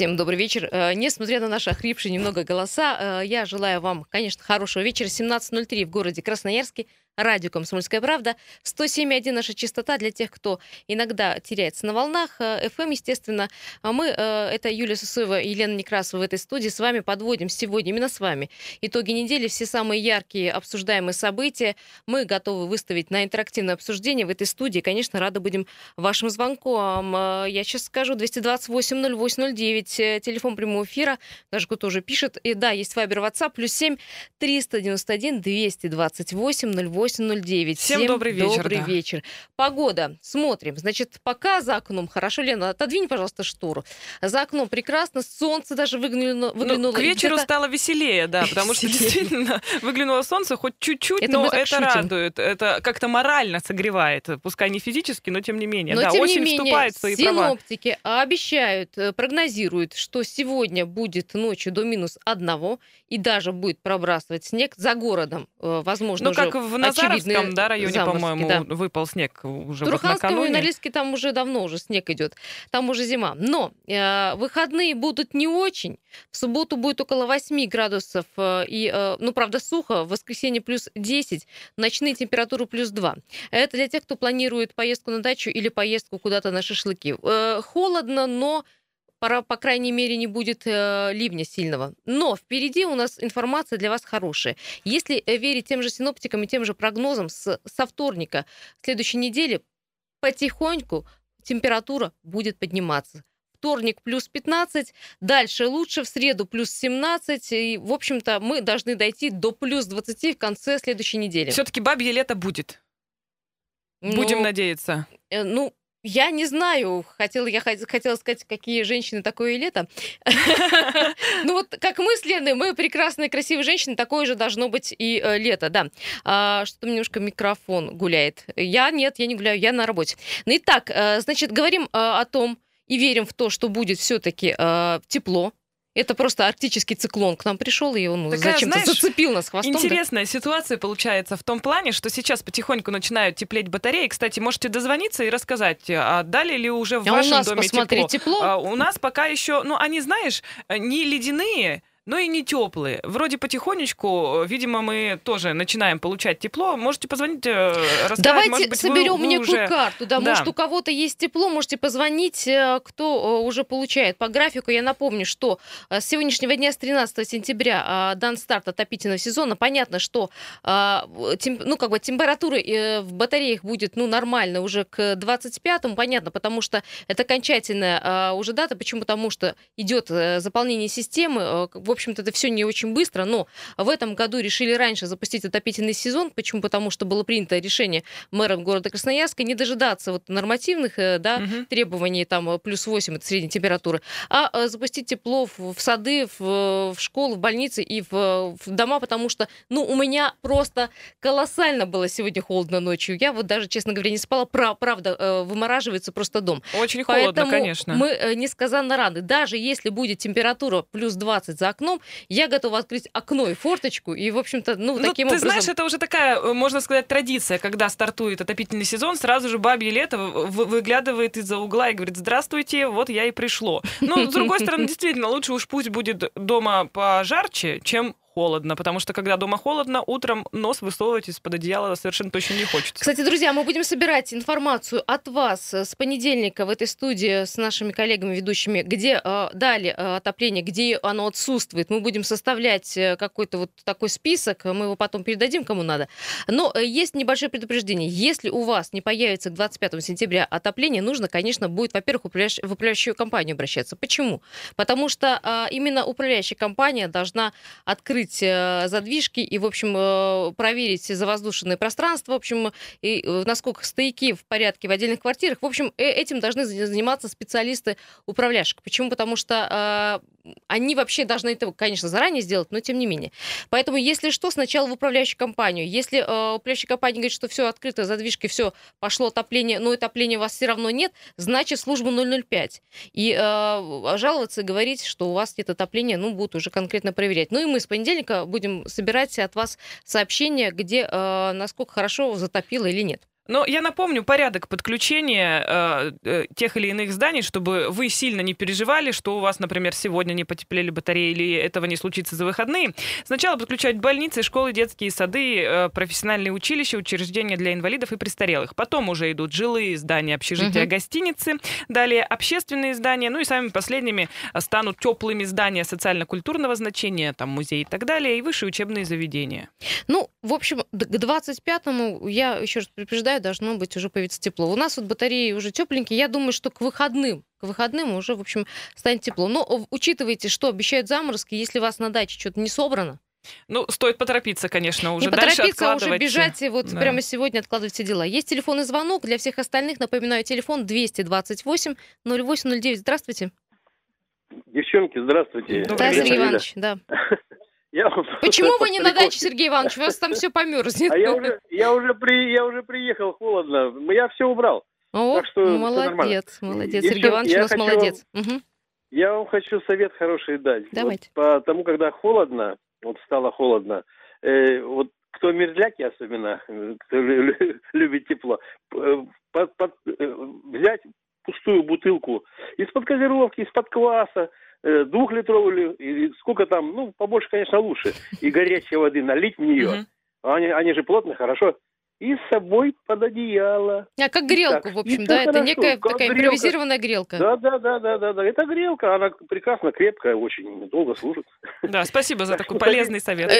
Всем добрый вечер. Э, несмотря на наши охрипшие немного голоса, э, я желаю вам, конечно, хорошего вечера. 17.03 в городе Красноярске радио «Комсомольская правда». 107,1 наша частота для тех, кто иногда теряется на волнах. FM, э, естественно. А мы, э, это Юлия Сусоева и Елена Некрасова в этой студии, с вами подводим сегодня, именно с вами, итоги недели, все самые яркие обсуждаемые события. Мы готовы выставить на интерактивное обсуждение в этой студии. Конечно, рады будем вашим звонкам. Э, я сейчас скажу 228 0809, телефон прямого эфира. Даже кто-то уже пишет. И да, есть Вайбер, WhatsApp, плюс 7 391 228 08 8.09. Всем, Всем добрый вечер. Добрый да. вечер. Погода. Смотрим. Значит, пока за окном хорошо. Лена, отодвинь, пожалуйста, штору. За окном прекрасно. Солнце даже выглянуло. выглянуло ну, к вечеру стало веселее, да, потому что действительно выглянуло солнце хоть чуть-чуть, но это шутим. радует. Это как-то морально согревает. Пускай не физически, но тем не менее. Но, да, тем очень не менее, вступает в свои синоптики права. обещают, э, прогнозируют, что сегодня будет ночью до минус одного и даже будет пробрасывать снег за городом. Э, возможно, ну, как в Назаровском да, районе, по-моему, да. выпал снег уже в вот и Норильске там уже давно уже снег идет. Там уже зима. Но э, выходные будут не очень. В субботу будет около 8 градусов. Э, и, э, ну, правда, сухо. В воскресенье плюс 10. Ночные температуры плюс 2. Это для тех, кто планирует поездку на дачу или поездку куда-то на шашлыки. Э, холодно, но пора, по крайней мере, не будет э, ливня сильного. Но впереди у нас информация для вас хорошая. Если э, верить тем же синоптикам и тем же прогнозам, с, со вторника следующей недели потихоньку температура будет подниматься вторник плюс 15, дальше лучше, в среду плюс 17, и, в общем-то, мы должны дойти до плюс 20 в конце следующей недели. Все-таки бабье лето будет. Будем ну, надеяться. Э, ну, я не знаю, хотела, я хотела сказать, какие женщины такое лето. Ну вот как мы с Леной, мы прекрасные, красивые женщины, такое же должно быть и э, лето, да. А, что-то немножко микрофон гуляет. Я нет, я не гуляю, я на работе. Ну итак, э, значит, говорим э, о том и верим в то, что будет все-таки тепло, это просто арктический циклон к нам пришел, и он зачем-то зацепил нас хвостом. Интересная да? ситуация получается в том плане, что сейчас потихоньку начинают теплеть батареи. Кстати, можете дозвониться и рассказать, а дали ли уже в а вашем у нас, доме посмотри, тепло? тепло? А, у нас пока еще, ну, они, знаешь, не ледяные, но и не теплые. Вроде потихонечку, видимо, мы тоже начинаем получать тепло. Можете позвонить, э, рассказать. Давайте может быть, соберем вы, вы некую уже... карту. Да, да. Может, у кого-то есть тепло, можете позвонить, э, кто э, уже получает. По графику я напомню, что с сегодняшнего дня, с 13 сентября, дан старт отопительного сезона. Понятно, что ну, как бы, температура в батареях будет ну, нормально уже к 25-му. Понятно, потому что это окончательная уже дата. Почему? Потому что идет заполнение системы. В общем-то, это все не очень быстро, но в этом году решили раньше запустить отопительный сезон. Почему? Потому что было принято решение мэром города Красноярска не дожидаться вот нормативных э, да, угу. требований, там, э, плюс 8, это средняя температура, а э, запустить тепло в, сады, в, в школы, в больницы и в, в дома, потому что, ну, у меня просто колоссально было сегодня холодно ночью. Я вот даже, честно говоря, не спала. Правда, вымораживается просто дом. Очень холодно, Поэтому конечно. мы несказанно рады. Даже если будет температура плюс 20 за окном, я готова открыть окно и форточку, и, в общем-то, ну, ну таким ты образом... знаешь, это уже такая, э, можно сказать, традиция, когда стартует отопительный сезон, сразу же бабье лето выглядывает из-за угла и говорит, здравствуйте, вот я и пришло. Ну, с другой стороны, действительно, лучше уж пусть будет дома пожарче, чем холодно, потому что когда дома холодно, утром нос высовывать из-под одеяла совершенно точно не хочется. Кстати, друзья, мы будем собирать информацию от вас с понедельника в этой студии с нашими коллегами-ведущими, где э, дали э, отопление, где оно отсутствует. Мы будем составлять э, какой-то вот такой список, мы его потом передадим кому надо. Но э, есть небольшое предупреждение. Если у вас не появится к 25 сентября отопление, нужно, конечно, будет, во-первых, в управляющую компанию обращаться. Почему? Потому что э, именно управляющая компания должна открыть открыть э, задвижки и, в общем, э, проверить завоздушенное пространство, в общем, и э, насколько стояки в порядке в отдельных квартирах. В общем, этим должны заниматься специалисты управляющих. Почему? Потому что они вообще должны это, конечно, заранее сделать, но тем не менее. Поэтому, если что, сначала в управляющую компанию. Если э, управляющая компания говорит, что все открыто, задвижки, все, пошло отопление, но отопления у вас все равно нет, значит, служба 005. И э, жаловаться и говорить, что у вас нет отопления, ну, будут уже конкретно проверять. Ну и мы с понедельника будем собирать от вас сообщения, где, э, насколько хорошо затопило или нет. Но я напомню порядок подключения э, э, тех или иных зданий, чтобы вы сильно не переживали, что у вас, например, сегодня не потеплели батареи или этого не случится за выходные. Сначала подключать больницы, школы, детские сады, э, профессиональные училища, учреждения для инвалидов и престарелых. Потом уже идут жилые здания, общежития, угу. гостиницы. Далее общественные здания. Ну и самыми последними станут теплыми здания социально-культурного значения, там музей и так далее, и высшие учебные заведения. Ну, в общем, к 25-му, я еще раз предупреждаю, должно быть уже появиться тепло. У нас вот батареи уже тепленькие. Я думаю, что к выходным к выходным уже, в общем, станет тепло. Но учитывайте, что обещают заморозки, если у вас на даче что-то не собрано, ну, стоит поторопиться, конечно, уже Не поторопиться, а уже бежать и вот да. прямо сегодня откладывать все дела. Есть телефонный звонок. Для всех остальных, напоминаю, телефон 228 0809. Здравствуйте. Девчонки, здравствуйте. Да, Сергей Иванович, да. Я Почему вы не на даче, Сергей Иванович? У вас там все померзнет. А я уже, я уже, при, я уже приехал, холодно. Я все убрал. О, так что молодец, молодец. Сергей Иванович у нас хочу, молодец. Угу. Я вам хочу совет хороший дать. Давайте. Вот, потому, когда холодно, вот стало холодно, э, вот кто мерзляки особенно, кто любит тепло, под, под, э, взять пустую бутылку из-под газировки, из-под кваса, Э, двухлитровую или сколько там, ну, побольше, конечно, лучше, и горячей воды налить в нее. Они, они же плотно, хорошо и с собой под одеяло. А как грелку, так, в общем, да? Это некая такая грелка. импровизированная грелка. Да, да, да, да, да, да. Это грелка, она прекрасно крепкая, очень долго служит. Да, спасибо за такой полезный совет.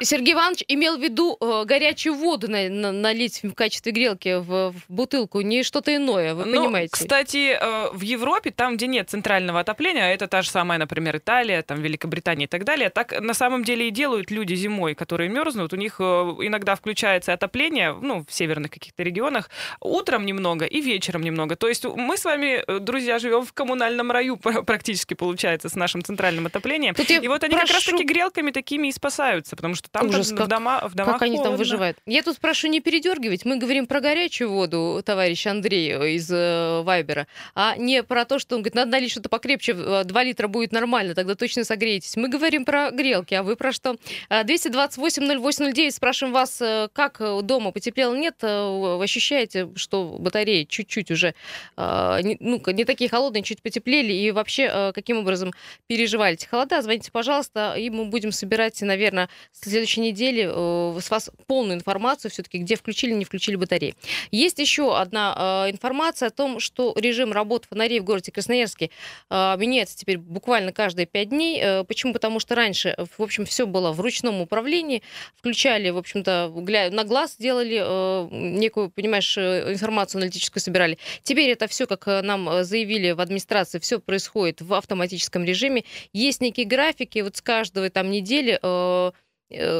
Сергей Иванович имел в виду э, горячую воду налить в качестве грелки в бутылку, не что-то иное, вы ну, понимаете? Кстати, э, в Европе, там, где нет центрального отопления, а это та же самая, например, Италия, там Великобритания и так далее, так на самом деле и делают люди зимой, которые мерзнут, у них э, иногда включается отопление, потепление, ну, в северных каких-то регионах, утром немного и вечером немного. То есть мы с вами, э, друзья, живем в коммунальном раю практически, получается, с нашим центральным отоплением. Тут и вот они прошу... как раз-таки грелками такими и спасаются, потому что там Ужас, как, в, дома, в домах Как они холодно. там выживают? Я тут прошу не передергивать. Мы говорим про горячую воду, товарищ Андрей э, из э, Вайбера, а не про то, что он говорит, надо налить что-то покрепче, 2 литра будет нормально, тогда точно согреетесь. Мы говорим про грелки, а вы про что? 228-0809, спрашиваем вас, как дома дома потеплело, нет, э, ощущаете, что батареи чуть-чуть уже не, ну, не такие холодные, чуть потеплели, и вообще э, каким образом переживали эти холода, звоните, пожалуйста, и мы будем собирать, наверное, в следующей неделе э, с вас полную информацию все-таки, где включили, не включили батареи. Есть еще одна информация о том, что режим работы фонарей в городе Красноярске меняется теперь буквально каждые пять дней. Почему? Потому что раньше, в общем, все было в ручном управлении, включали, в общем-то, на глаз делали э, некую, понимаешь, э, информацию аналитическую собирали. Теперь это все, как э, нам заявили в администрации, все происходит в автоматическом режиме. Есть некие графики, вот с каждой там недели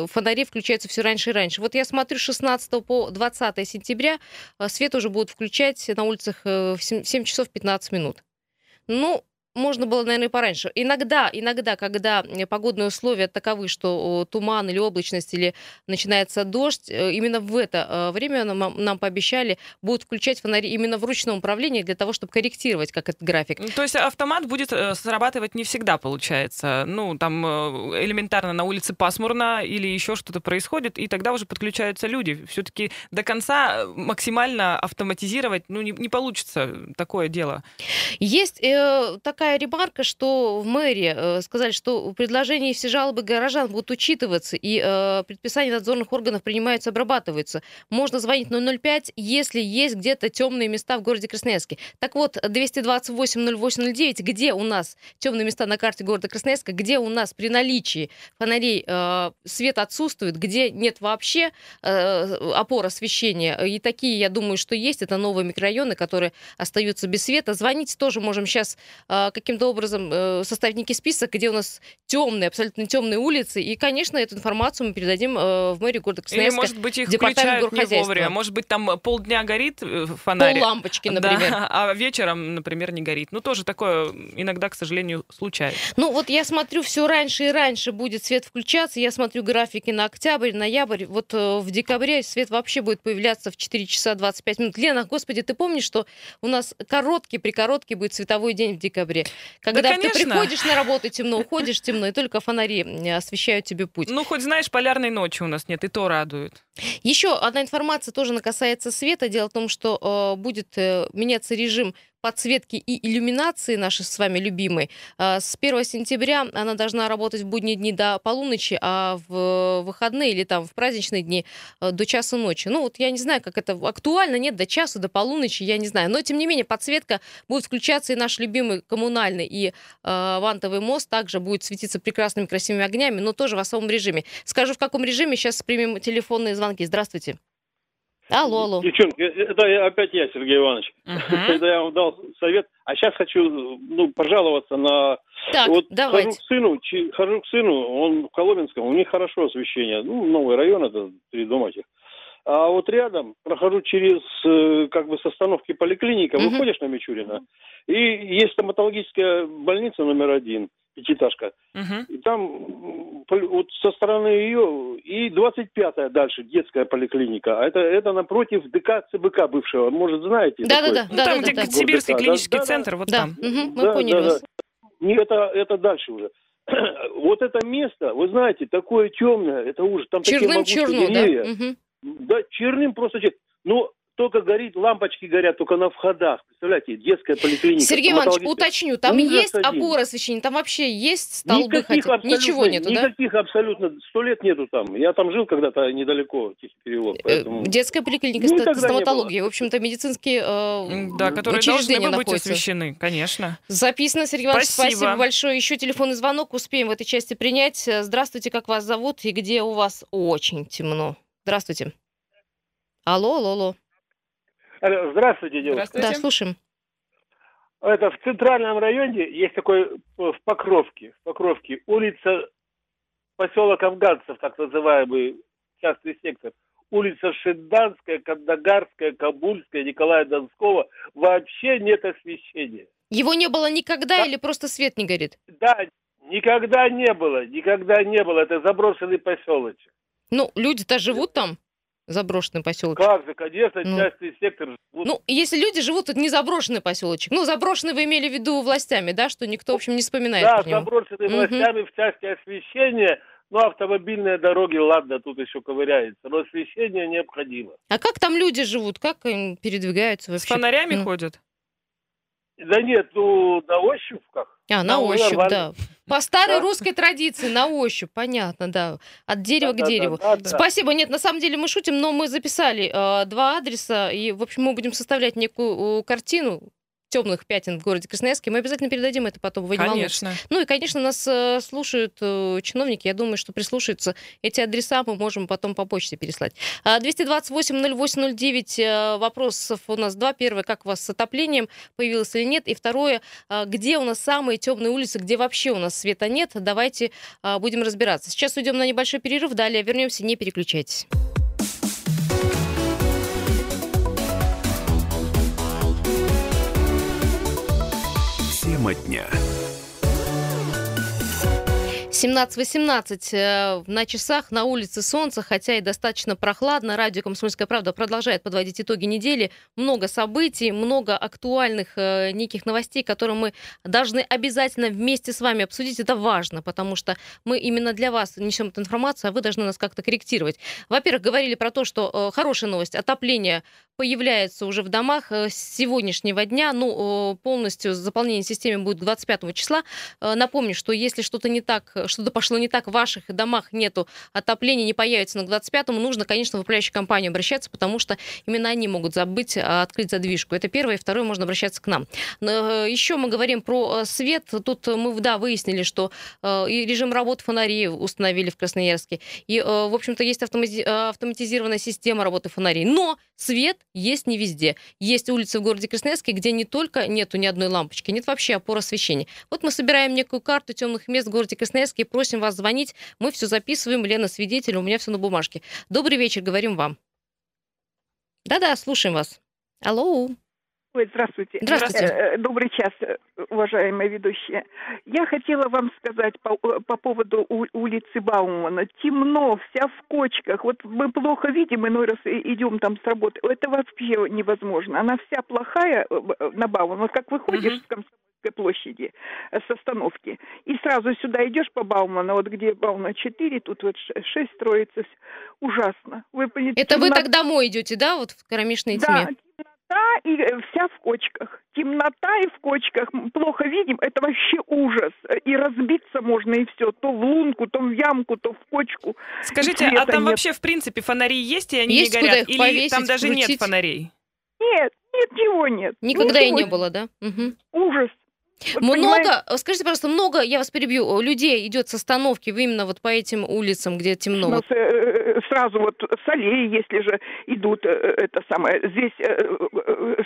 фонари включаются все раньше и раньше. Вот я смотрю, 16 по 20 сентября свет уже будут включать на улицах в 7 часов 15 минут. Ну, можно было, наверное, и пораньше. Иногда, иногда, когда э, погодные условия таковы, что туман или облачность, или начинается дождь, э, именно в это э, время нам, нам пообещали, будут включать фонари именно в ручном управлении для того, чтобы корректировать как этот график. То есть автомат будет срабатывать не всегда, получается. Ну, там элементарно на улице пасмурно или еще что-то происходит, и тогда уже подключаются люди. Все-таки до конца максимально автоматизировать, ну, не, не получится такое дело. Есть э, такая такая ремарка, что в мэрии э, сказали, что предложения и все жалобы горожан будут учитываться, и э, предписания надзорных органов принимаются, обрабатываются. Можно звонить 005, если есть где-то темные места в городе Красноярске. Так вот, 228-08-09, где у нас темные места на карте города Красноярска, где у нас при наличии фонарей э, свет отсутствует, где нет вообще э, опор освещения. И такие, я думаю, что есть. Это новые микрорайоны, которые остаются без света. Звонить тоже можем сейчас э, каким-то образом э, составить некий список, где у нас темные, абсолютно темные улицы. И, конечно, эту информацию мы передадим э, в мэрию города Красноярска. Или, может быть, их включают не вовремя. Может быть, там полдня горит э, фонарь. Пол лампочки, например. Да, а вечером, например, не горит. Ну, тоже такое иногда, к сожалению, случается. Ну, вот я смотрю, все раньше и раньше будет свет включаться. Я смотрю графики на октябрь, ноябрь. Вот в декабре свет вообще будет появляться в 4 часа 25 минут. Лена, господи, ты помнишь, что у нас короткий, прикороткий будет световой день в декабре? Когда Да, ты приходишь на работу темно, уходишь темно, и только фонари освещают тебе путь. Ну, хоть знаешь, полярной ночи у нас нет, и то радует. Еще одна информация тоже касается света. Дело в том, что э, будет э, меняться режим подсветки и иллюминации нашей с вами любимой. Э, с 1 сентября она должна работать в будние дни до полуночи, а в выходные или там в праздничные дни э, до часа ночи. Ну вот я не знаю, как это актуально, нет, до часа, до полуночи, я не знаю. Но тем не менее подсветка будет включаться и наш любимый коммунальный и э, вантовый мост также будет светиться прекрасными красивыми огнями, но тоже в особом режиме. Скажу, в каком режиме. Сейчас примем телефонные звонки. Здравствуйте. Алло, алло. Девчонки, э, это опять я, Сергей Иванович. Мгм. Это я вам дал совет. А сейчас хочу ну, пожаловаться на... Так, вот давайте. хожу к сыну, чи- хожу к сыну, он в Коломенском, у них хорошо освещение. Ну, новый район, это три дома этих. А вот рядом прохожу через, э, как бы, с остановки поликлиника, Мгм. выходишь на Мичурина, и есть стоматологическая больница номер один, пятиэтажка. Мгм. И там вот со стороны ее и 25-я дальше детская поликлиника. А это, это напротив ДК ЦБК бывшего. Может, знаете? Да-да-да. такой? Ну, там, Да-да-да. где да. Сибирский Да, да, клинический да, да. центр, вот Да, там. мгм, мы Да, поняли да, да. Не, это, это дальше уже. Вот это место, вы знаете, такое темное, это ужас. Там такие Черным могучие черно, да? деревья. Мгм. Да, черным просто чер- Ну, только горит, лампочки горят только на входах. Представляете, детская поликлиника. Сергей Иванович, уточню, там Ужас есть опоры освещения, там вообще есть столбы Никаких хотя Ничего нету, да? Никаких абсолютно, сто лет нету там. Я там жил когда-то недалеко, Тихий перевод. Э, Поэтому... Детская поликлиника, было. стоматология, в общем-то, медицинские э, Да, которые должны учреждения бы быть освещены, конечно. Записано, Сергей Иванович, Спасибо. спасибо большое. Еще телефонный звонок успеем в этой части принять. Э, Здравствуйте, как вас зовут и где у вас очень темно? Здравствуйте. Алло, алло, алло. Здравствуйте, девушка. Здравствуйте. Да, слушаем. Это в центральном районе есть такой э, в Покровке, в Покровке улица поселок Афганцев, так называемый частный сектор. Улица Шенданская, Кандагарская, Кабульская, Николая Донского. Вообще нет освещения. Его не было никогда Да. или просто свет не горит? Да, никогда не было, никогда не было. Это заброшенный поселочек. Ну, люди-то живут там, заброшенный поселок. Как же, конечно, Ну. частный сектор. Вот Ну, если люди живут, это не заброшенный поселочек. Ну, заброшенный вы имели в виду властями, да, что никто, в общем, не вспоминает Да, заброшенные Мгм. властями в части освещения. Ну, автомобильные дороги, ладно, тут еще ковыряется. Но освещение необходимо. А как там люди живут? Как им передвигаются С вообще? фонарями Ну. ходят. Да нет, ну, на ощупь как. А, на Ну, ощупь, да. По старой русской традиции, на ощупь, понятно, да. От дерева к дереву. Спасибо. Нет, на самом деле мы шутим, но мы записали э, два адреса, и, в общем, мы будем составлять некую э, картину темных пятен в городе Красноярске. Мы обязательно передадим это потом. Вы не волнуйтесь. Конечно. Ну и, конечно, нас э, слушают э, чиновники. Я думаю, что прислушаются. Эти адреса мы можем потом по почте переслать. А, 228-08-09 э, вопросов у нас два. Первое, как у вас с отоплением, появилось или нет? И второе, а, где у нас самые темные улицы, где вообще у нас света нет? Давайте а, будем разбираться. Сейчас уйдем на небольшой перерыв. Далее вернемся. Не переключайтесь. Тема дня. 17.18 э, на часах, на улице солнце, хотя и достаточно прохладно. Радио «Комсомольская правда» продолжает подводить итоги недели. Много событий, много актуальных э, неких новостей, которые мы должны обязательно вместе с вами обсудить. Это важно, потому что мы именно для вас несем эту информацию, а вы должны нас как-то корректировать. Во-первых, говорили про то, что э, хорошая новость, отопление появляется уже в домах с сегодняшнего дня. Ну, полностью заполнение системы будет к 25 числа. Напомню, что если что-то не так, что-то пошло не так в ваших домах, нету отопления, не появится на 25-му, нужно, конечно, в управляющую компанию обращаться, потому что именно они могут забыть а, открыть задвижку. Это первое. И второе, можно обращаться к нам. Но, э, Еще мы говорим про э, свет. Тут мы, да, выяснили, что э, и режим работы фонарей установили в Красноярске. И, в общем-то, есть автомати- автоматизированная система работы фонарей. Но свет есть не везде. Есть улицы в городе Красноярске, где не только нету ни одной лампочки, нет вообще опор освещения. Вот мы собираем некую карту темных мест в городе Красноярске и просим вас звонить. Мы все записываем. Лена свидетель, у меня все на бумажке. Добрый вечер, говорим вам. Да-да, слушаем вас. Алло. Ой, здравствуйте. Здравствуйте. Э, э, Добрый час, э, уважаемые ведущие. Я хотела вам сказать по, по поводу улицы Баумана. Темно, вся в кочках. Вот мы плохо видим, иной раз идем там с работы. Это вообще невозможно. Она вся плохая на Баумана. Вот как выходишь Мгм. с Комсомольской Советской площади э, с остановки. И сразу сюда идешь по Баумана, вот где Баумана 4, тут вот 6 строится. Ужасно. Вы, Это вы так домой идете, да, вот в кромешной тьме? Да, темнота и э, вся в кочках. Темнота и в кочках. Плохо видим, это вообще ужас. И разбиться можно, и все. То в лунку, то в ямку, то в кочку. Скажите, а там нет. вообще в принципе фонари есть, и они есть не горят? Или повесить, там даже крутить? нет фонарей? Нет, нет, его нет. Никогда Ничего и не было, да? Угу. Ужас. Много, понимаете? скажите, просто много, я вас перебью, людей идет с остановки именно вот по этим улицам, где темно? Ну, э, сразу вот с аллеи, если же идут, э, это самое, здесь э,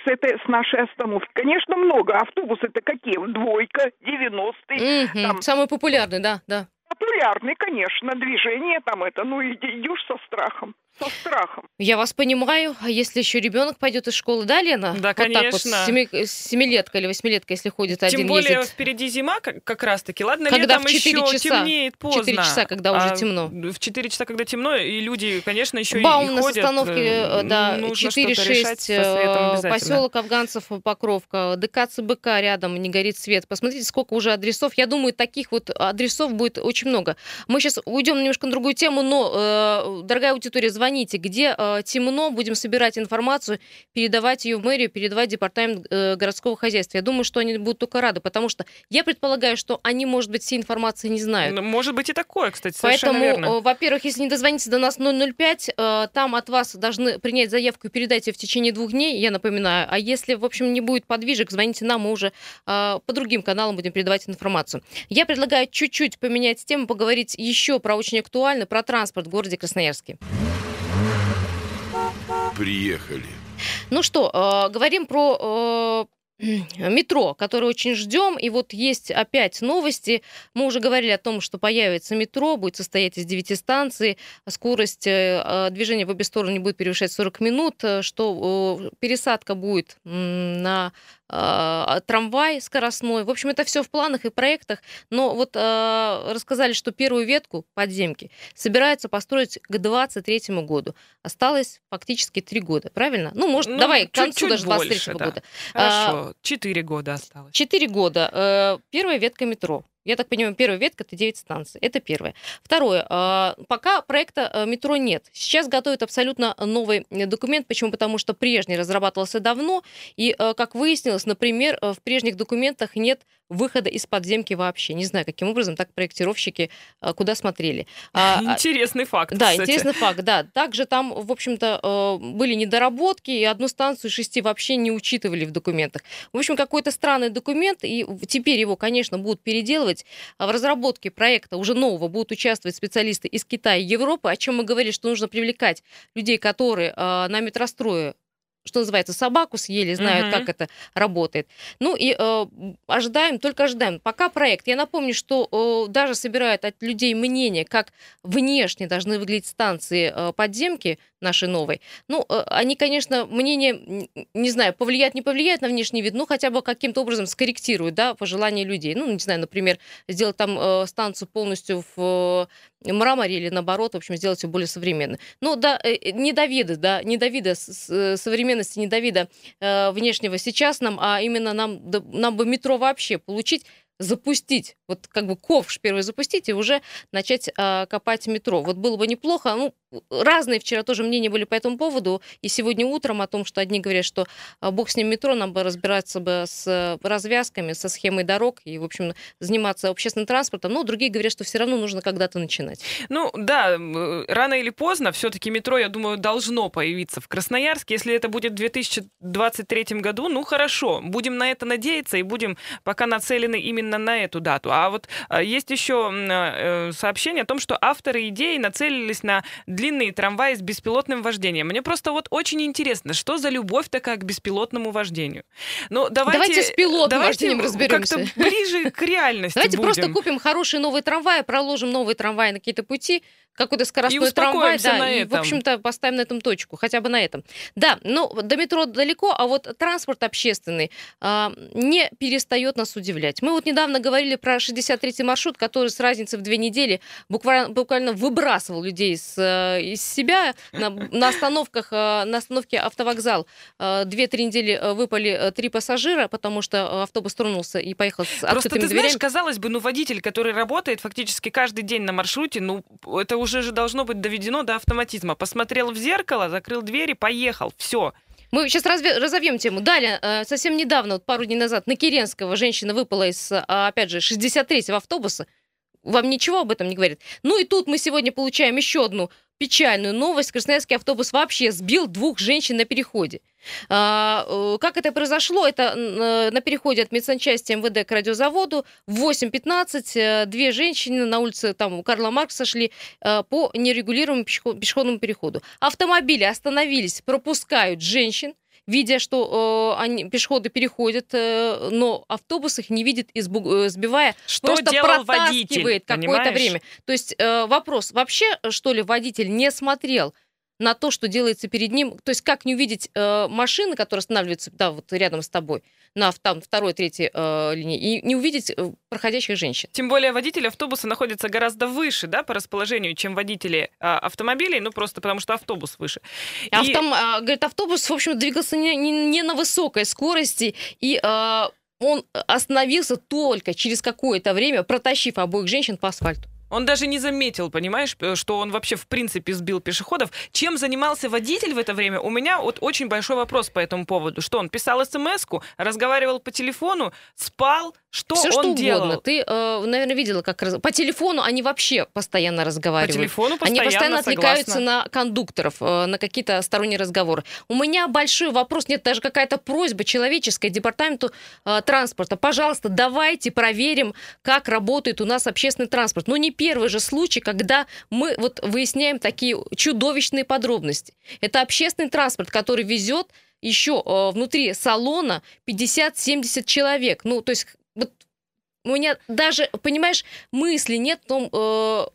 с, этой, с нашей остановки. Конечно, много. Автобусы-то какие? Двойка, 90-й. Угу. Там... Самый популярный, да, да. Популярный, конечно, движение там это, ну идешь со страхом со страхом. Я вас понимаю. А если еще ребенок пойдет из школы, да, Лена? Да, вот конечно. Так вот, семи, семилетка или восьмилетка, если ходит Тем один более ездит. впереди зима как, как раз-таки. Ладно, когда летом в 4 еще часа, темнеет поздно. 4 часа, когда уже а темно. В 4 часа, когда темно, и люди, конечно, еще Баум и на ходят. остановке, э, да, Нужно 4-6, поселок Афганцев, Покровка, ДК ЦБК рядом, не горит свет. Посмотрите, сколько уже адресов. Я думаю, таких вот адресов будет очень много. Мы сейчас уйдем немножко на другую тему, но, э, дорогая аудитория, звоните, где э, темно, будем собирать информацию, передавать ее в мэрию, передавать в департамент э, городского хозяйства. Я думаю, что они будут только рады, потому что я предполагаю, что они, может быть, всей информации не знают. Ну, может быть и такое, кстати, Поэтому, верно. э, во-первых, если не дозвониться до нас 005, э, там от вас должны принять заявку и передать ее в течение двух дней, я напоминаю. А если, в общем, не будет подвижек, звоните нам, мы уже э, по другим каналам будем передавать информацию. Я предлагаю чуть-чуть поменять тему, поговорить еще про очень актуально, про транспорт в городе Красноярске. Приехали. Ну что, э, говорим про э, метро, которое очень ждем. И вот есть опять новости. Мы уже говорили о том, что появится метро, будет состоять из 9 станций, скорость э, движения в обе стороны будет превышать 40 минут, э, что э, пересадка будет на э, трамвай скоростной. В общем, это все в планах и проектах. Но вот э, рассказали, что первую ветку подземки собираются построить к 2023 году. Осталось фактически три года, правильно? Ну, может, Ну, давай к чуть-чуть концу даже 23 больше, да. года. А, Хорошо, 4 года осталось. Четыре года. Э, Первая ветка метро. Я так понимаю, первая ветка это 9 станций. Это первое. Второе. э, Пока проекта э, метро нет. Сейчас готовят абсолютно новый э, документ. Почему? Потому что прежний разрабатывался давно. И, э, как выяснилось, например, в прежних документах нет выхода из подземки вообще. Не знаю, каким образом так проектировщики э, куда смотрели. А, а, Интересный факт, да, кстати. интересный факт, да. Также там, в общем-то, были недоработки, и одну станцию шести вообще не учитывали в документах. В общем, какой-то странный документ, и теперь его, конечно, будут переделывать. А В разработке проекта уже нового будут участвовать специалисты из Китая и Европы, о чем мы говорили, что нужно привлекать людей, которые на метрострое что называется, собаку съели, знают, Мгм. как это работает. Ну и э, ожидаем, только ожидаем. Пока проект. Я напомню, что э, даже собирают от людей мнение, как внешне должны выглядеть станции э, подземки нашей новой. Ну, э, они, конечно, мнение, не знаю, повлияет, не повлияет на внешний вид, ну, хотя бы каким-то образом скорректируют, да, пожелания людей. Ну, не знаю, например, сделать там э, станцию полностью в мраморе или наоборот, в общем, сделать ее более современной. Ну, да, э, э, не до вида, да, не до вида с- с- э, современности, не до вида э, внешнего сейчас нам, а именно нам, да, нам бы метро вообще получить, запустить, вот как бы ковш первый запустить и уже начать э, копать метро. Вот было бы неплохо. Ну, разные вчера тоже мнения были по этому поводу. И сегодня утром о том, что одни говорят, что а, бог с ним метро, нам бы разбираться бы с э, развязками, со схемой дорог и, в общем, заниматься общественным транспортом. Но другие говорят, что все равно нужно когда-то начинать. Ну да, м, рано или поздно все-таки метро, я думаю, должно появиться в Красноярске. Если это будет в 2023 году, ну хорошо, будем на это надеяться и будем пока нацелены именно на эту дату. А вот есть еще э, сообщение о том, что авторы идеи нацелились на длинные трамваи с беспилотным вождением. Мне просто вот очень интересно, что за любовь такая к беспилотному вождению? Ну давайте, Давайте с пилотным давайте вождением разберемся. Как-то ближе к реальности Давайте будем. просто купим хорошие новые трамваи, проложим новые трамваи на какие-то пути, какой-то скоростной трамвай, да, на и, в этом. общем-то, поставим на этом точку, хотя бы на этом. Да, ну, до метро далеко, а вот транспорт общественный а, не перестает нас удивлять. Мы вот недавно говорили про 63-й маршрут, который с разницей в две недели буквально, буквально выбрасывал людей с э, из себя. На, на остановках, э, на остановке автовокзал э, две-три недели э, выпали э, три пассажира, потому что э, автобус тронулся и поехал с Просто открытыми ты дверями. знаешь, казалось бы, ну водитель, который работает фактически каждый день на маршруте, ну это уже же должно быть доведено до автоматизма. Посмотрел в зеркало, закрыл дверь и поехал. Все. Мы сейчас разве- разовьем тему. Далее, э, совсем недавно, вот пару дней назад, на Керенского женщина выпала из, э, опять же, 63-го автобуса. Вам ничего об этом не говорит? Ну и тут мы сегодня получаем еще одну печальную новость. Красноярский автобус вообще сбил двух женщин на переходе. А, э, Как это произошло? Это э, на переходе от медсанчасти МВД к радиозаводу в 8.15 э, две женщины на улице там, Карла Маркса шли по нерегулируемому пешеход- пешеходному переходу. Автомобили остановились, пропускают женщин, видя, что э, они, пешеходы переходят, э, но автобус их не видит, и сбу- э, сбивая, Что просто делал протаскивает какое-то время. То есть э, вопрос, вообще, что ли, водитель не смотрел на то, что делается перед ним, то есть как не увидеть э, машины, которые останавливаются да, вот рядом с тобой, на там, второй, третьей э, линии, и не увидеть э, проходящих женщин. Тем более водители автобуса находятся гораздо выше, да, по расположению, чем водители а, автомобилей, ну просто потому что автобус выше. И- Автом, а, говорит, автобус, в общем, двигался не, не- не на высокой скорости, и а, он остановился только через какое-то время, протащив обоих женщин по асфальту. Он даже не заметил, понимаешь, что он вообще в принципе сбил пешеходов. Чем занимался водитель в это время? У меня вот очень большой вопрос по этому поводу. Что он писал смс-ку, разговаривал по телефону, спал? Что Все он что делал? угодно. Ты, э, наверное, видела, как раз- по телефону они вообще постоянно По разговаривают. телефону Они постоянно, постоянно отвлекаются согласна. на кондукторов, э, на какие-то сторонние разговоры. У меня большой вопрос, нет, даже какая-то просьба человеческая департаменту э, транспорта. Пожалуйста, давайте проверим, как работает у нас общественный транспорт. Ну, не первый же случай, когда мы вот выясняем такие чудовищные подробности. Это общественный транспорт, который везет еще э, внутри салона 50-70 человек. Ну, то есть вот у меня даже, понимаешь, мысли нет о том, э,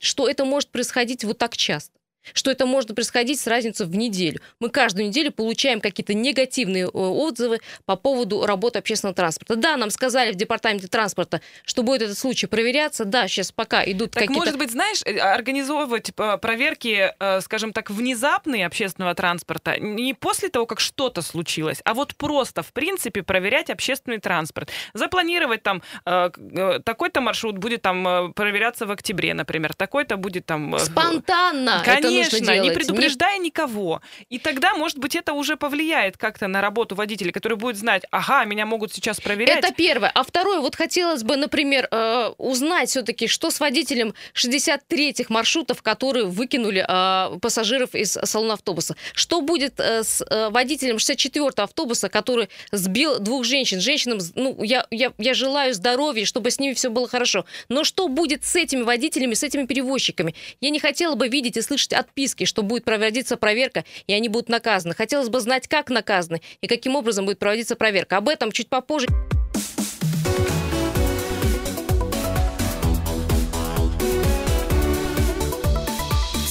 что это может происходить вот так часто. Что это может происходить с разницей в неделю. Мы каждую неделю получаем какие-то негативные э, отзывы по поводу работы общественного транспорта. Да, нам сказали в департаменте транспорта, что будет этот случай проверяться. Да, сейчас пока идут Так, какие-то... может быть, знаешь, э, организовывать э, проверки, скажем так, внезапные общественного транспорта не после того, как что-то случилось, а вот просто, в принципе, проверять общественный транспорт. Запланировать там такой-то маршрут будет там проверяться в октябре, например, такой-то будет там... Спонтанно это нужно делать. не Не предупреждая никого. И тогда, может быть, это уже повлияет как-то на работу водителя, который будет знать, ага, меня могут сейчас проверять. Это первое. А второе, вот хотелось бы, например, э, узнать все-таки, что с водителем 63-х маршрутов, которые выкинули э, пассажиров из салона автобуса. Что будет э, с э, водителем 64-го автобуса, который сбил двух женщин? Женщинам, ну, я, я, я желаю здоровья, чтобы с ними все было хорошо. Но что будет с этими водителями, с этими перевозчиками? Я не хотела бы видеть и слышать отписки, что будет проводиться проверка, и они будут наказаны. Хотелось бы знать, как наказаны и каким образом будет проводиться проверка. Об этом чуть попозже.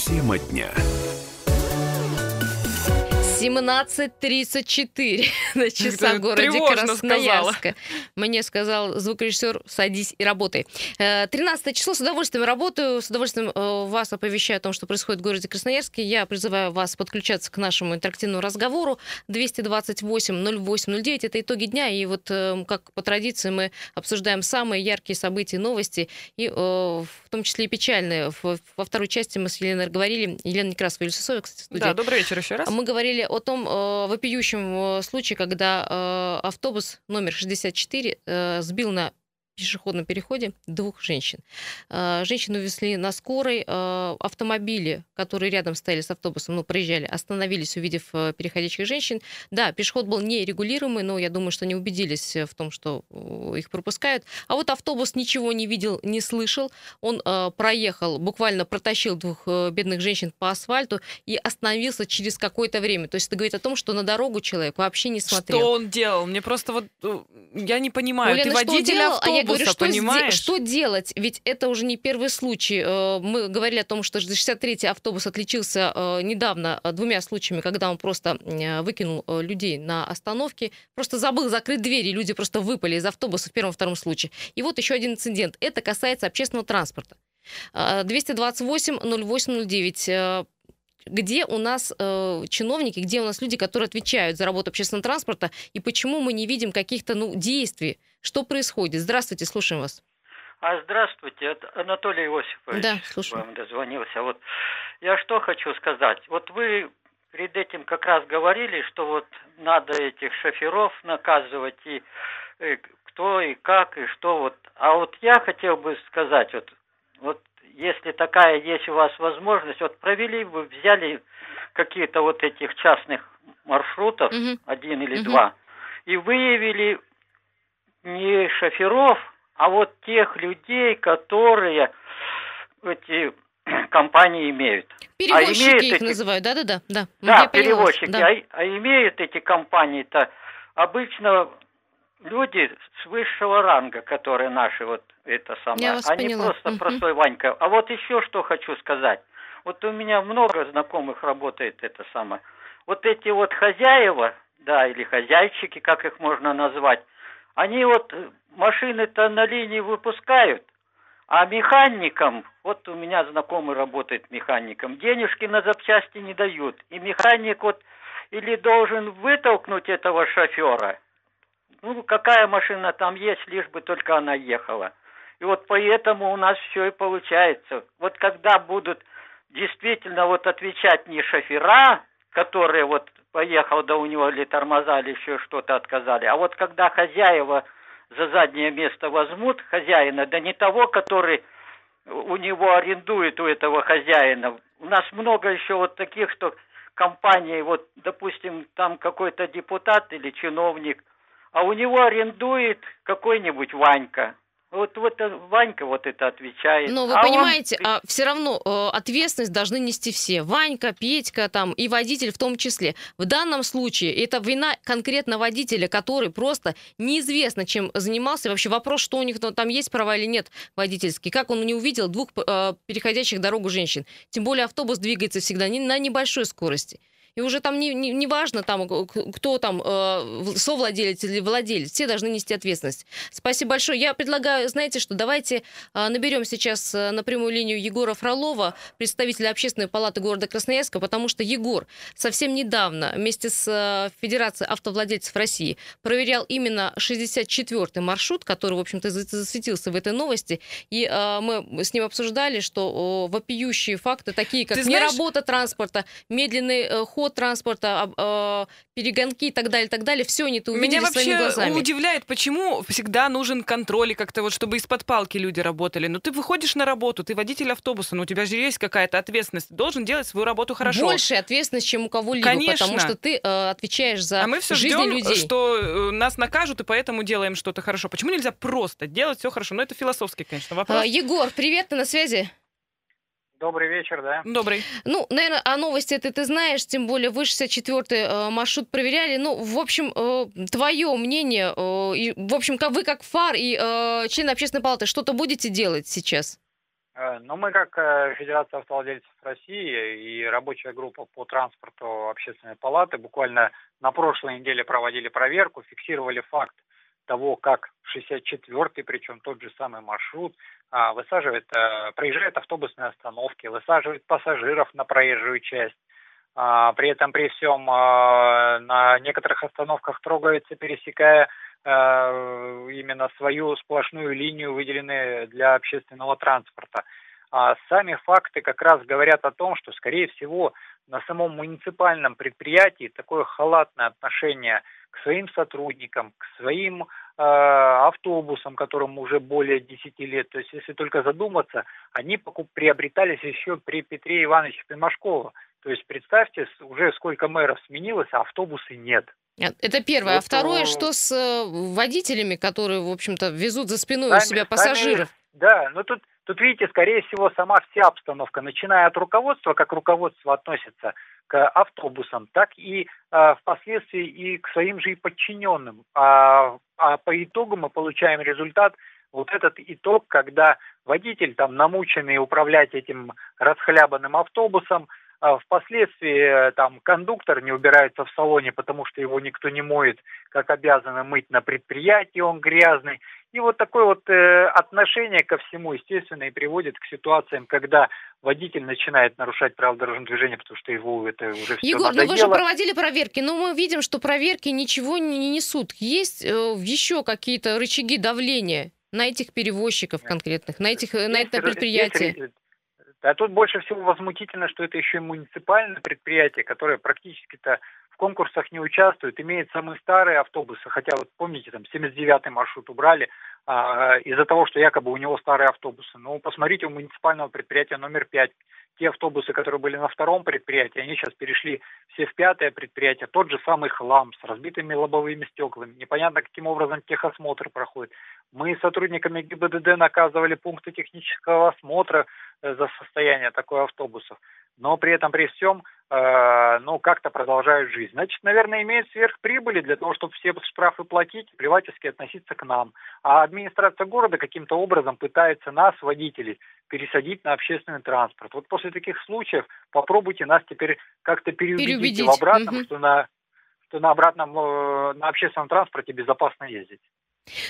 Тема дня. 17.34 на часах городе Красноярска. Мне сказал звукорежиссер, садись и работай. Э, 13 число, с удовольствием работаю, с удовольствием э, вас оповещаю о том, что происходит в городе Красноярске. Я призываю вас подключаться к нашему интерактивному разговору 228-08-09. Это итоги дня, и вот э, как по традиции мы обсуждаем самые яркие события, новости, и э, в том числе и печальные. Во второй части мы с Еленой говорили, Елена Некрасова, Юлия Сысоева, кстати, в студии. Да, добрый вечер еще раз. Мы говорили о том э, вопиющем э, случае, когда э, автобус номер 64 э, сбил на пешеходном переходе двух женщин. Э, Женщину везли на скорой. э, Автомобили, которые рядом стояли с автобусом, ну, проезжали, остановились, увидев э, переходящих женщин. Да, пешеход был нерегулируемый, но я думаю, что они убедились э, в том, что их пропускают. А вот автобус ничего не видел, не слышал. Он э, проехал, буквально протащил двух бедных женщин по асфальту и остановился через какое-то время. То есть это говорит о том, что на дорогу человек вообще не смотрел. Что он делал? Мне просто вот я не понимаю. Олена, Ты что водитель делал? автобуса, а я говорю, что, понимаешь? что делать? Ведь это уже не первый случай. Э, Мы говорили о том, что 63-й автобус отличился э, недавно э, двумя случаями, когда он просто выкинул людей на остановке, просто забыл закрыть двери, и люди просто выпали из автобуса в первом-втором случае. И вот еще один инцидент. Это касается общественного транспорта. 228-0809 где у нас э, чиновники, где у нас люди, которые отвечают за работу общественного транспорта, и почему мы не видим каких-то ну, действий? Что происходит? Здравствуйте, слушаем вас. А здравствуйте, это Анатолий Иосифович. Да, слушаю. Вам дозвонился. Вот я что хочу сказать. Вот вы перед этим как раз говорили, что вот надо этих шоферов наказывать и, и э, кто и как и что вот. А вот я хотел бы сказать вот, вот если такая есть у вас возможность, вот провели вы взяли какие-то вот этих частных маршрутов, угу. один или угу. два, и выявили не шоферов, а вот тех людей, которые эти компании имеют. Перевозчики а имеют их эти... называют, да-да-да. Да, да перевозчики. Да. А, а имеют эти компании-то обычно люди с высшего ранга, которые наши вот это самое. Они поняла. просто угу. простой Ванька. А вот еще что хочу сказать. Вот у меня много знакомых работает это самое. Вот эти вот хозяева, да, или хозяйчики, как их можно назвать, они вот машины-то на линии выпускают, а механикам, вот у меня знакомый работает механиком, денежки на запчасти не дают. И механик вот или должен вытолкнуть этого шофера, ну, какая машина там есть, лишь бы только она ехала. И вот поэтому у нас все и получается. Вот когда будут действительно вот отвечать не шофера, которые вот поехал, да у него или тормоза, или еще что-то отказали, а вот когда хозяева за заднее место возьмут хозяина, да не того, который у него арендует у этого хозяина. У нас много еще вот таких, что компании, вот, допустим, там какой-то депутат или чиновник – а у него арендует какой-нибудь Ванька. Вот, вот Ванька вот это отвечает. Но вы а понимаете, он... а все равно э, ответственность должны нести все. Ванька, Петька там и водитель в том числе. В данном случае это вина конкретно водителя, который просто неизвестно, чем занимался. Вообще вопрос, что у них там есть права или нет водительские. Как он не увидел двух э, переходящих дорогу женщин. Тем более автобус двигается всегда не, на небольшой скорости. И уже там не, не, не важно, там, кто там, э, совладелец или владелец, все должны нести ответственность. Спасибо большое. Я предлагаю, знаете что, давайте э, наберем сейчас э, на прямую линию Егора Фролова, представителя Общественной палаты города Красноярска, потому что Егор совсем недавно вместе с э, Федерацией автовладельцев России проверял именно 64-й маршрут, который, в общем-то, засветился в этой новости. И э, мы с ним обсуждали, что э, вопиющие факты, такие как Ты неработа транспорта, медленный э, ход ход транспорта, э, перегонки и так далее, так далее, все они это увидели Меня своими глазами. вообще удивляет, почему всегда нужен контроль и как-то вот, чтобы из-под палки люди работали. Ну, ты выходишь на работу, ты водитель автобуса, но у тебя же есть какая-то ответственность. Ты должен делать свою работу хорошо. Больше ответственность, чем у кого-либо, Конечно. потому что ты э, отвечаешь за а мы все жизни ждем, людей. что э, нас накажут, и поэтому делаем что-то хорошо. Почему нельзя просто делать все хорошо? Ну, это философский, конечно, вопрос. А, Егор, привет, ты на связи? Добрый вечер, да. Добрый. Ну, наверное, о новости это ты знаешь, тем более вы 64-й э, маршрут проверяли. Ну, в общем, э, твое мнение, э, и, в общем, как вы как ФАР и э, член общественной палаты, что-то будете делать сейчас? Э, ну, мы как э, Федерация автовладельцев России и рабочая группа по транспорту общественной палаты буквально на прошлой неделе проводили проверку, фиксировали факт того, как 64-й, причем тот же самый маршрут, а, высаживает, э, проезжает автобусные остановки, высаживает пассажиров на проезжую часть. А, при этом при всем а, на некоторых остановках трогается, пересекая именно свою сплошную линию, выделенную для общественного транспорта. А сами факты как раз говорят о том, что, скорее всего, на самом муниципальном предприятии такое халатное отношение к своим сотрудникам, к своим э, автобусам, которым уже более 10 лет. То есть, если только задуматься, они покуп, приобретались еще при Петре Ивановиче Пимашково. То есть, представьте, уже сколько мэров сменилось, а автобусы нет. Это первое. Вот, а второе, что с э, водителями, которые, в общем-то, везут за спиной сами, у себя пассажиров? Сами, да, но тут, тут, видите, скорее всего, сама вся обстановка, начиная от руководства, как руководство относится к автобусам, так и э, впоследствии и к своим же и подчиненным. А, а по итогу мы получаем результат, вот этот итог, когда водитель там намученный управлять этим расхлябанным автобусом, впоследствии там кондуктор не убирается в салоне, потому что его никто не моет, как обязаны мыть на предприятии, он грязный. И вот такое вот э, отношение ко всему, естественно, и приводит к ситуациям, когда водитель начинает нарушать правила дорожного движения, потому что его это уже все Егор, надоело. ну вы же проводили проверки, но мы видим, что проверки ничего не, не несут. Есть э, еще какие-то рычаги давления на этих перевозчиков конкретных, на, этих, на это предприятие? А тут больше всего возмутительно, что это еще и муниципальное предприятие, которое практически-то в конкурсах не участвует, имеет самые старые автобусы, хотя вот помните, там 79-й маршрут убрали а, из-за того, что якобы у него старые автобусы. Но посмотрите, у муниципального предприятия номер 5 те автобусы, которые были на втором предприятии, они сейчас перешли все в пятое предприятие. Тот же самый хлам с разбитыми лобовыми стеклами. Непонятно, каким образом техосмотр проходит. Мы сотрудниками ГИБДД наказывали пункты технического осмотра э, за состояние такой автобусов но при этом при всем, э, ну, как-то продолжают жизнь. Значит, наверное, имеют сверхприбыли для того, чтобы все штрафы платить, плевательски относиться к нам. А администрация города каким-то образом пытается нас, водителей, пересадить на общественный транспорт. Вот после таких случаев попробуйте нас теперь как-то переубедить, переубедить. в обратном, угу. что на что на обратном э, на общественном транспорте безопасно ездить.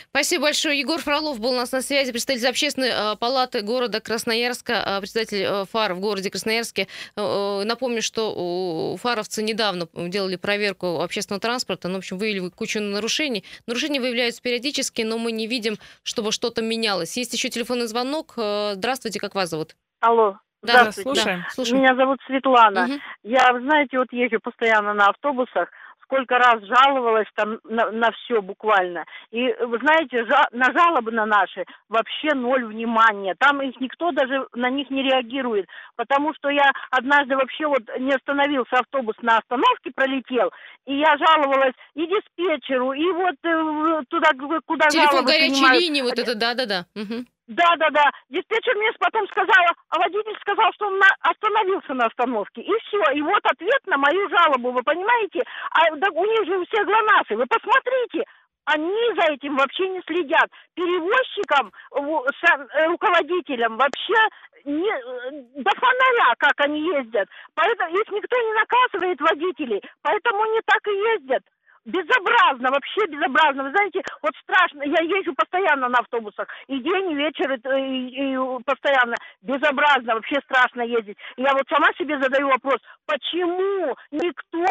Спасибо большое. Егор Фролов был у нас на связи, представитель общественной э, палаты города Красноярска, э, председатель э, ФАР в городе Красноярске. Напомню, что фаровцы недавно делали проверку общественного транспорта, ну, в общем, выявили кучу нарушений. Нарушения выявляются периодически, но мы не видим, чтобы что-то менялось. Есть еще телефонный звонок. Здравствуйте, как вас зовут? Алло. Да, Здравствуйте. Да, слушаем. Меня зовут Светлана. Угу. Я, знаете, вот езжу постоянно на автобусах сколько раз жаловалась там на, на все буквально. И вы знаете, жа, на жалобы на наши вообще ноль внимания. Там их никто даже на них не реагирует. Потому что я однажды вообще вот не остановился автобус на остановке, пролетел, и я жаловалась и диспетчеру, и вот э, туда, куда Телефон горячей принимают. линии, вот это, да-да-да. Угу. Да, да, да. Диспетчер мне потом сказала, а водитель сказал, что он на, остановился на остановке. И все. И вот ответ на мою жалобу, вы понимаете? А да, у них же все глонасы. Вы посмотрите, они за этим вообще не следят. Перевозчикам, э, руководителям вообще не, э, до фонаря, как они ездят. Поэтому их никто не наказывает водителей, поэтому они так и ездят безобразно, вообще безобразно. Вы знаете, вот страшно, я езжу постоянно на автобусах, и день, и вечер, и, и, и постоянно. Безобразно, вообще страшно ездить. Я вот сама себе задаю вопрос, почему никто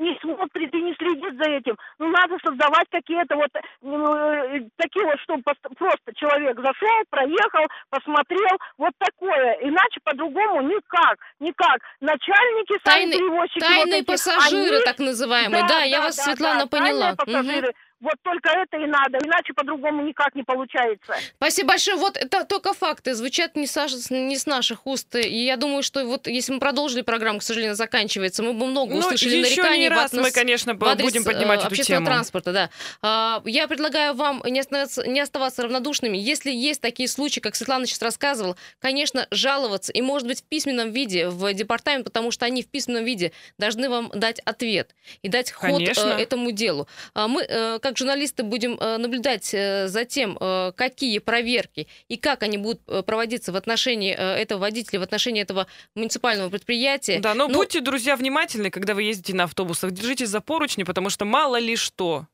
не смотрит и не следит за этим. Ну, надо создавать какие-то вот э, такие вот, чтобы просто человек зашел, проехал, посмотрел, вот такое. Иначе по-другому никак, никак. Начальники, сами перевозчики. Тайные вот эти, пассажиры, они... так называемые. Да, да, да я вас, да, Светлана, да, поняла. Пассажиры. Угу. Вот только это и надо, иначе по-другому никак не получается. Спасибо большое. Вот это только факты звучат не, с, не с наших уст. И я думаю, что вот если мы продолжили программу, к сожалению, заканчивается, мы бы много ну, услышали нареканий не раз в мы, конечно, в адрес будем поднимать э, общественного эту тему. транспорта. Да. А, я предлагаю вам не оставаться, не оставаться равнодушными. Если есть такие случаи, как Светлана сейчас рассказывала, конечно, жаловаться и, может быть, в письменном виде в департамент, потому что они в письменном виде должны вам дать ответ и дать ход конечно. этому делу. А мы, э, как журналисты, будем э, наблюдать э, за тем, э, какие проверки и как они будут проводиться в отношении этого водителя, в отношении этого муниципального предприятия. Да, но ну, будьте, друзья, внимательны, когда вы ездите на автобусах. Держитесь за поручни, потому что мало ли что.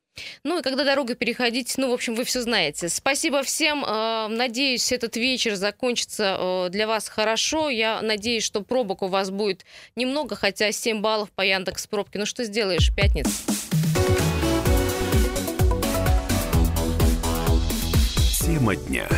Ну и когда дорога переходить, ну, в общем, вы все знаете. Спасибо всем. Надеюсь, этот вечер закончится для вас хорошо. Я надеюсь, что пробок у вас будет немного, хотя 7 баллов по Яндекс пробке. Ну что сделаешь, пятница. Тема дня.